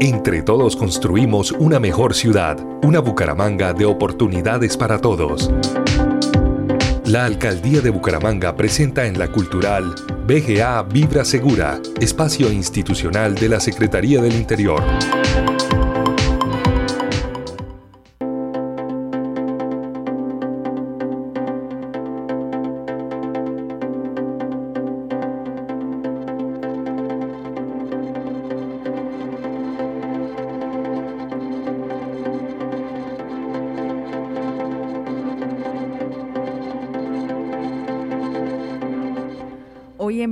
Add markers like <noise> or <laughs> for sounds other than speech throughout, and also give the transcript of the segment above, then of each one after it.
Entre todos construimos una mejor ciudad, una Bucaramanga de oportunidades para todos. La Alcaldía de Bucaramanga presenta en la cultural BGA Vibra Segura, espacio institucional de la Secretaría del Interior.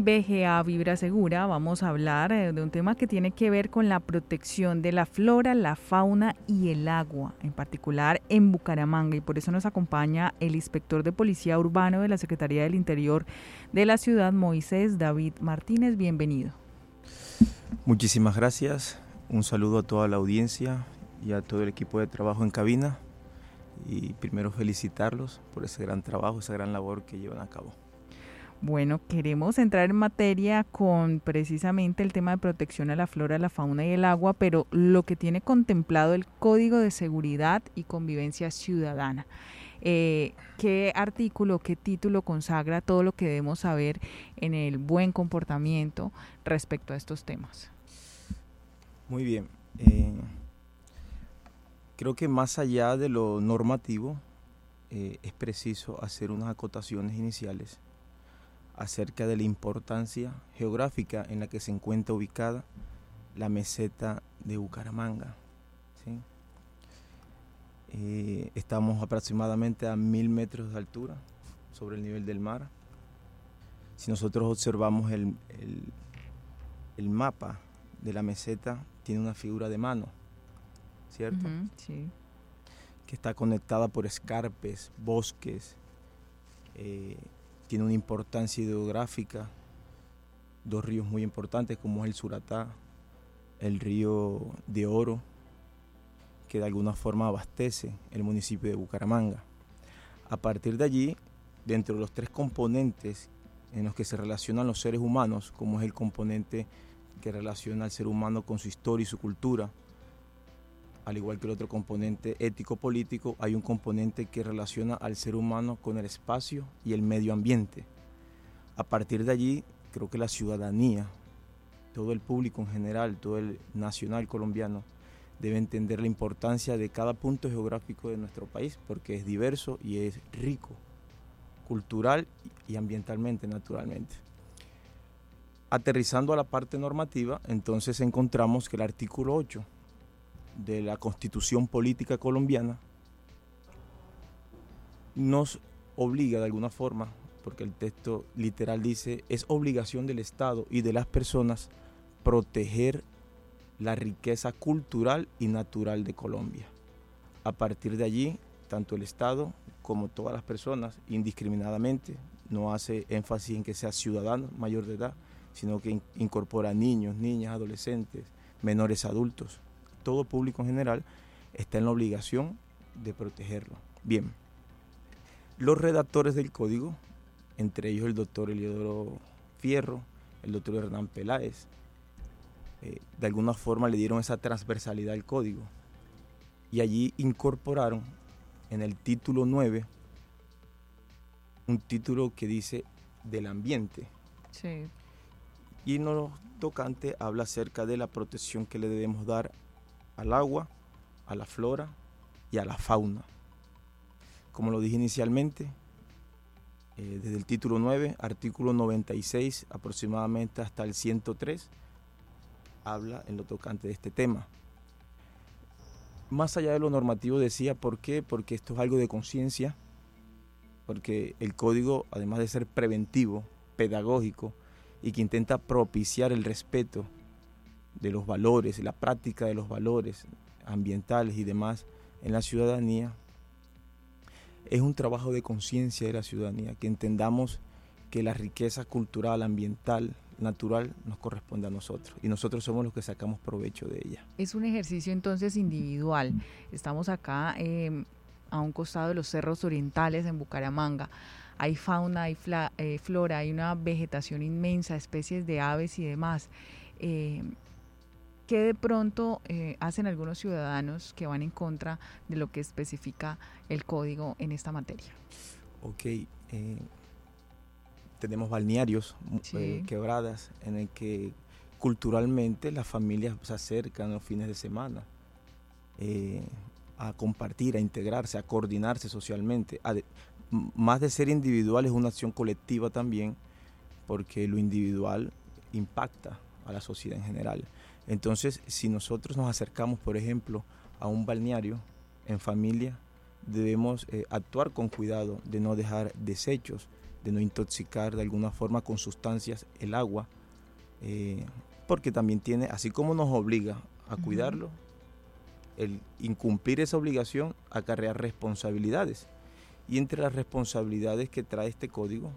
BGA Vibra Segura vamos a hablar eh, de un tema que tiene que ver con la protección de la flora, la fauna y el agua, en particular en Bucaramanga. Y por eso nos acompaña el inspector de Policía Urbano de la Secretaría del Interior de la ciudad, Moisés David Martínez. Bienvenido. Muchísimas gracias. Un saludo a toda la audiencia y a todo el equipo de trabajo en cabina. Y primero felicitarlos por ese gran trabajo, esa gran labor que llevan a cabo. Bueno, queremos entrar en materia con precisamente el tema de protección a la flora, la fauna y el agua, pero lo que tiene contemplado el Código de Seguridad y Convivencia Ciudadana. Eh, ¿Qué artículo, qué título consagra todo lo que debemos saber en el buen comportamiento respecto a estos temas? Muy bien. Eh, creo que más allá de lo normativo, eh, es preciso hacer unas acotaciones iniciales acerca de la importancia geográfica en la que se encuentra ubicada la meseta de Bucaramanga. Eh, estamos aproximadamente a mil metros de altura sobre el nivel del mar. Si nosotros observamos el, el, mapa de la meseta, tiene una figura de mano, ¿cierto? sí. Que está conectada por escarpes, bosques, eh, tiene una importancia hidrográfica, dos ríos muy importantes como es el Suratá, el río de Oro, que de alguna forma abastece el municipio de Bucaramanga. A partir de allí, dentro de los tres componentes en los que se relacionan los seres humanos, como es el componente que relaciona al ser humano con su historia y su cultura, al igual que el otro componente ético-político, hay un componente que relaciona al ser humano con el espacio y el medio ambiente. A partir de allí, creo que la ciudadanía, todo el público en general, todo el nacional colombiano, debe entender la importancia de cada punto geográfico de nuestro país, porque es diverso y es rico, cultural y ambientalmente, naturalmente. Aterrizando a la parte normativa, entonces encontramos que el artículo 8 de la constitución política colombiana nos obliga de alguna forma, porque el texto literal dice, es obligación del Estado y de las personas proteger la riqueza cultural y natural de Colombia. A partir de allí, tanto el Estado como todas las personas, indiscriminadamente, no hace énfasis en que sea ciudadano mayor de edad, sino que incorpora niños, niñas, adolescentes, menores adultos, todo público en general está en la obligación de protegerlo. Bien, los redactores del código, entre ellos el doctor Eliodoro Fierro, el doctor Hernán Peláez, eh, de alguna forma le dieron esa transversalidad al código y allí incorporaron en el título 9 un título que dice del ambiente. Sí. Y en lo tocante habla acerca de la protección que le debemos dar al agua, a la flora y a la fauna. Como lo dije inicialmente, eh, desde el título 9, artículo 96 aproximadamente hasta el 103, habla en lo tocante de este tema. Más allá de lo normativo decía, ¿por qué? Porque esto es algo de conciencia, porque el código, además de ser preventivo, pedagógico, y que intenta propiciar el respeto de los valores, la práctica de los valores ambientales y demás en la ciudadanía, es un trabajo de conciencia de la ciudadanía, que entendamos que la riqueza cultural, ambiental, natural nos corresponde a nosotros y nosotros somos los que sacamos provecho de ella. Es un ejercicio entonces individual. Estamos acá em, a un costado de los cerros orientales en Bucaramanga. Hay fauna, hay eh, flora, hay una vegetación inmensa, especies de aves y demás. Eh, ¿qué de pronto eh, hacen algunos ciudadanos que van en contra de lo que especifica el código en esta materia? Ok, eh, tenemos balnearios, eh, quebradas, en el que culturalmente las familias se acercan los fines de semana a compartir, a integrarse, a coordinarse socialmente. más de ser individual es una acción colectiva también, porque lo individual impacta a la sociedad en general. Entonces, si nosotros nos acercamos, por ejemplo, a un balneario en familia, debemos eh, actuar con cuidado de no dejar desechos, de no intoxicar de alguna forma con sustancias el agua, eh, porque también tiene, así como nos obliga a cuidarlo, el incumplir esa obligación acarrea responsabilidades. Y entre las responsabilidades que trae este código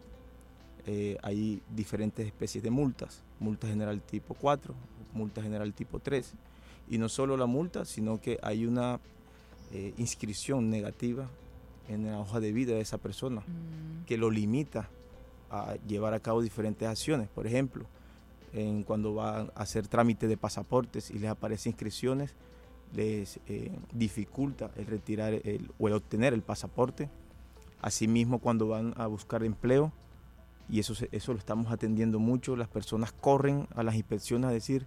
eh, hay diferentes especies de multas, multa general tipo 4, multa general tipo 3. Y no solo la multa, sino que hay una eh, inscripción negativa en la hoja de vida de esa persona mm. que lo limita a llevar a cabo diferentes acciones. Por ejemplo, en cuando va a hacer trámite de pasaportes y les aparece inscripciones, les eh, dificulta el retirar el, o el obtener el pasaporte. Asimismo, cuando van a buscar empleo, y eso, eso lo estamos atendiendo mucho, las personas corren a las inspecciones a decir,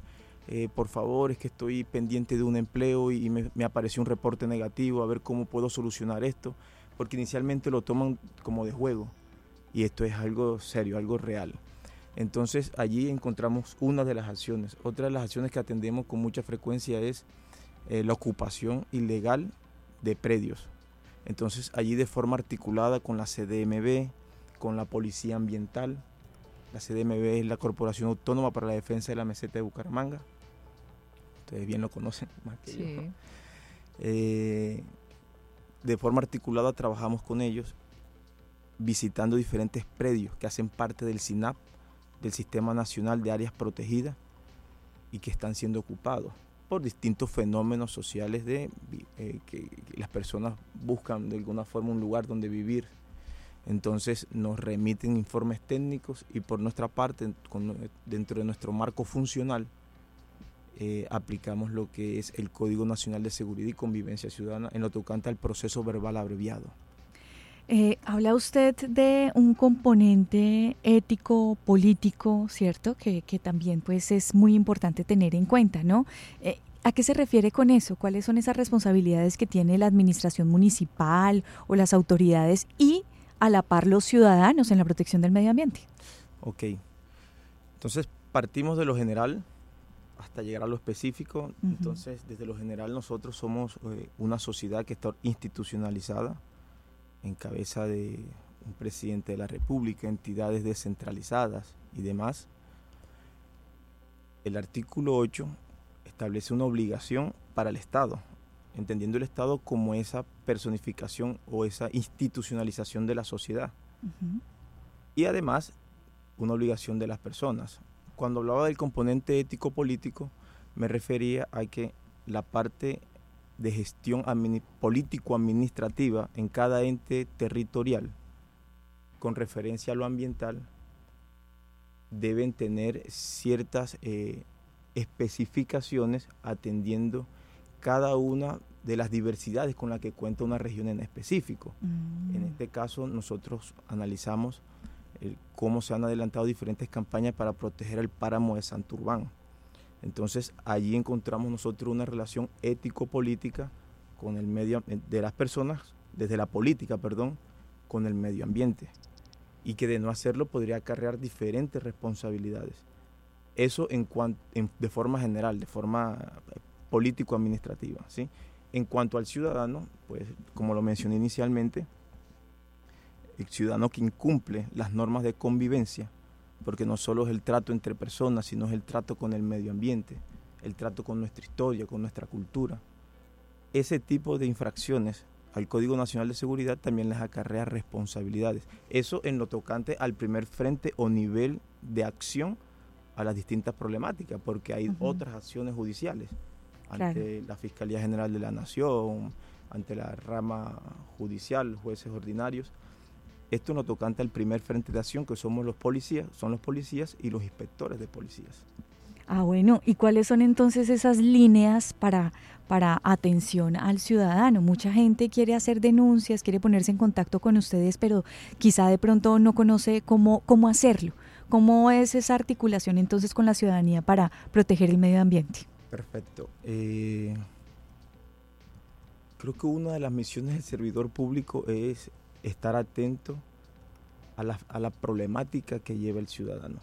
eh, por favor, es que estoy pendiente de un empleo y me, me, apareció un reporte negativo, a ver cómo puedo solucionar esto, porque inicialmente lo toman como de juego y esto es algo serio, algo real. Entonces allí encontramos una de las acciones. Otra de las acciones que atendemos con mucha frecuencia es eh, la ocupación ilegal de predios. Entonces allí de forma articulada con la CDMB, con la Policía Ambiental, la CDMB es la Corporación Autónoma para la Defensa de la Meseta de Bucaramanga. Ustedes bien lo conocen <laughs> más que yo. Eh, de forma articulada trabajamos con ellos visitando diferentes predios que hacen parte del SINAP, del Sistema Nacional de Áreas Protegidas y que están siendo ocupados por distintos fenómenos sociales de eh, que, las personas buscan de alguna forma un lugar donde vivir. Entonces nos remiten informes técnicos y por nuestra parte, dentro de nuestro marco funcional, eh, aplicamos lo que es el Código Nacional de Seguridad y Convivencia Ciudadana en lo tocante al proceso verbal abreviado. Eh, habla usted de un componente ético, político, ¿cierto? Que, también pues es muy importante tener en cuenta, ¿no? Eh, ¿A qué se refiere con eso? ¿Cuáles son esas responsabilidades que tiene la administración municipal o las autoridades y a la par los ciudadanos en la protección del medio ambiente? Ok. Entonces partimos de lo general hasta llegar a lo específico. Entonces, desde lo general nosotros somos eh, una sociedad que está institucionalizada en cabeza de un presidente de la República, entidades descentralizadas y demás. El artículo 8 establece una obligación para el Estado, entendiendo el Estado como esa personificación o esa institucionalización de la sociedad. Y además, una obligación de las personas. Cuando hablaba del componente ético-político, me refería a que la parte de gestión político-administrativa en cada ente territorial con referencia a lo ambiental deben tener ciertas eh, especificaciones atendiendo cada una de las diversidades con las que cuenta una región en específico. En mm. este caso nosotros analizamos cómo se han adelantado diferentes campañas para proteger el páramo de Santurbán entonces allí encontramos nosotros una relación ético-política con el medio de las personas, desde la política, perdón, con el medio ambiente. Y que de no hacerlo podría acarrear diferentes responsabilidades. Eso en, de forma general, de forma eh, político-administrativa. ¿sí? En cuanto al ciudadano, pues como lo mencioné inicialmente, el ciudadano que incumple las normas de convivencia porque no solo es el trato entre personas, sino es el trato con el medio ambiente, el trato con nuestra historia, con nuestra cultura. Ese tipo de infracciones al Código Nacional de Seguridad también les acarrea responsabilidades. Eso en lo tocante al primer frente o nivel de acción a las distintas problemáticas, porque hay otras acciones judiciales ante la Fiscalía General de la Nación, ante la rama judicial, jueces ordinarios esto nos tocante al primer frente de acción, que somos los policías, son los policías y los inspectores de policías. Ah, bueno, ¿y cuáles son entonces esas líneas para, para atención al ciudadano? Mucha gente quiere hacer denuncias, quiere ponerse en contacto con ustedes, pero quizá de pronto no conoce cómo, cómo hacerlo. ¿Cómo es esa articulación entonces con la ciudadanía para proteger el medio ambiente? Perfecto. Eh, creo que una de las misiones del servidor público es estar atento a la, a la problemática que lleva el ciudadano.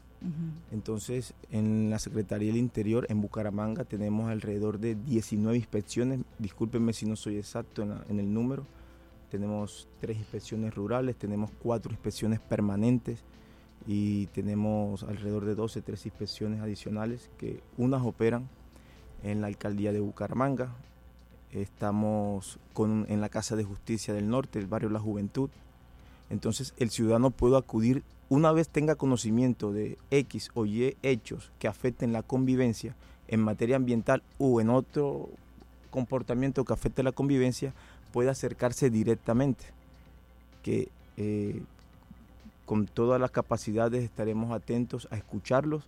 Entonces, en la Secretaría del Interior, en Bucaramanga, tenemos alrededor de 19 inspecciones. Discúlpenme si no soy exacto en, en el número. Tenemos tres inspecciones rurales, tenemos cuatro inspecciones permanentes y tenemos alrededor de 12, 13 inspecciones adicionales que unas operan en la alcaldía de Bucaramanga. Estamos en la Casa de Justicia del Norte, el barrio La Juventud. Entonces el ciudadano puede acudir una vez tenga conocimiento de X o Y hechos que afecten la convivencia en materia ambiental o en otro comportamiento que afecte la convivencia, puede acercarse directamente. Que eh, con todas las capacidades estaremos atentos a escucharlos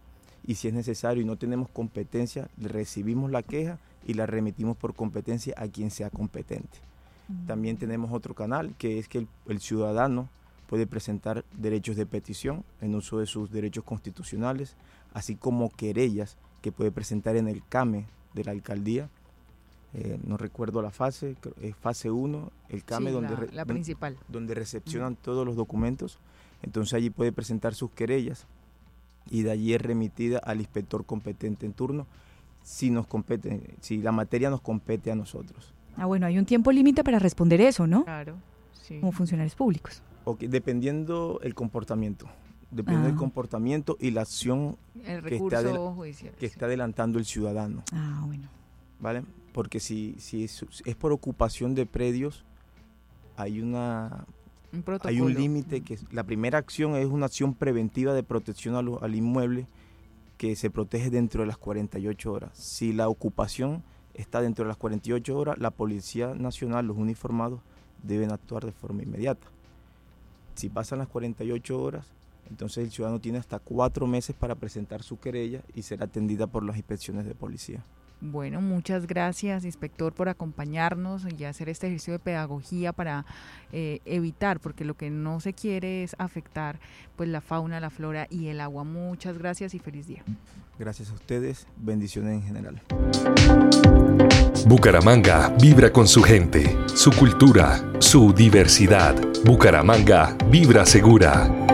y si es necesario y no tenemos competencia, recibimos la queja y la remitimos por competencia a quien sea competente. También tenemos otro canal que es que el, ciudadano puede presentar derechos de petición en uso de sus derechos constitucionales, así como querellas que puede presentar en el CAME de la alcaldía. Eh, no recuerdo la fase, es fase 1, el CAME donde, la, principal. donde recepcionan todos los documentos. Entonces allí puede presentar sus querellas y de allí es remitida al inspector competente en turno si nos compete, si la materia nos compete a nosotros. Ah, bueno, hay un tiempo límite para responder eso, ¿no? Claro, sí. Como funcionarios públicos. Okay, dependiendo el comportamiento, dependiendo del ah. comportamiento y la acción que, está que está adelantando el ciudadano. Ah, bueno. ¿Vale? Porque si, si es, es por ocupación de predios, hay una hay un límite que la primera acción es una acción preventiva de protección al, al, inmueble que se protege dentro de las 48 horas. Si la ocupación está dentro de las 48 horas, la Policía Nacional, los uniformados, deben actuar de forma inmediata. Si pasan las 48 horas, entonces el ciudadano tiene hasta cuatro meses para presentar su querella y ser atendida por las inspecciones de policía. Bueno, muchas gracias, inspector, por acompañarnos y hacer este ejercicio de pedagogía para eh, evitar, porque lo que no se quiere es afectar pues la fauna, la flora y el agua. Muchas gracias y feliz día. Gracias a ustedes, bendiciones en general. Bucaramanga vibra con su gente, su cultura, su diversidad. Bucaramanga vibra segura.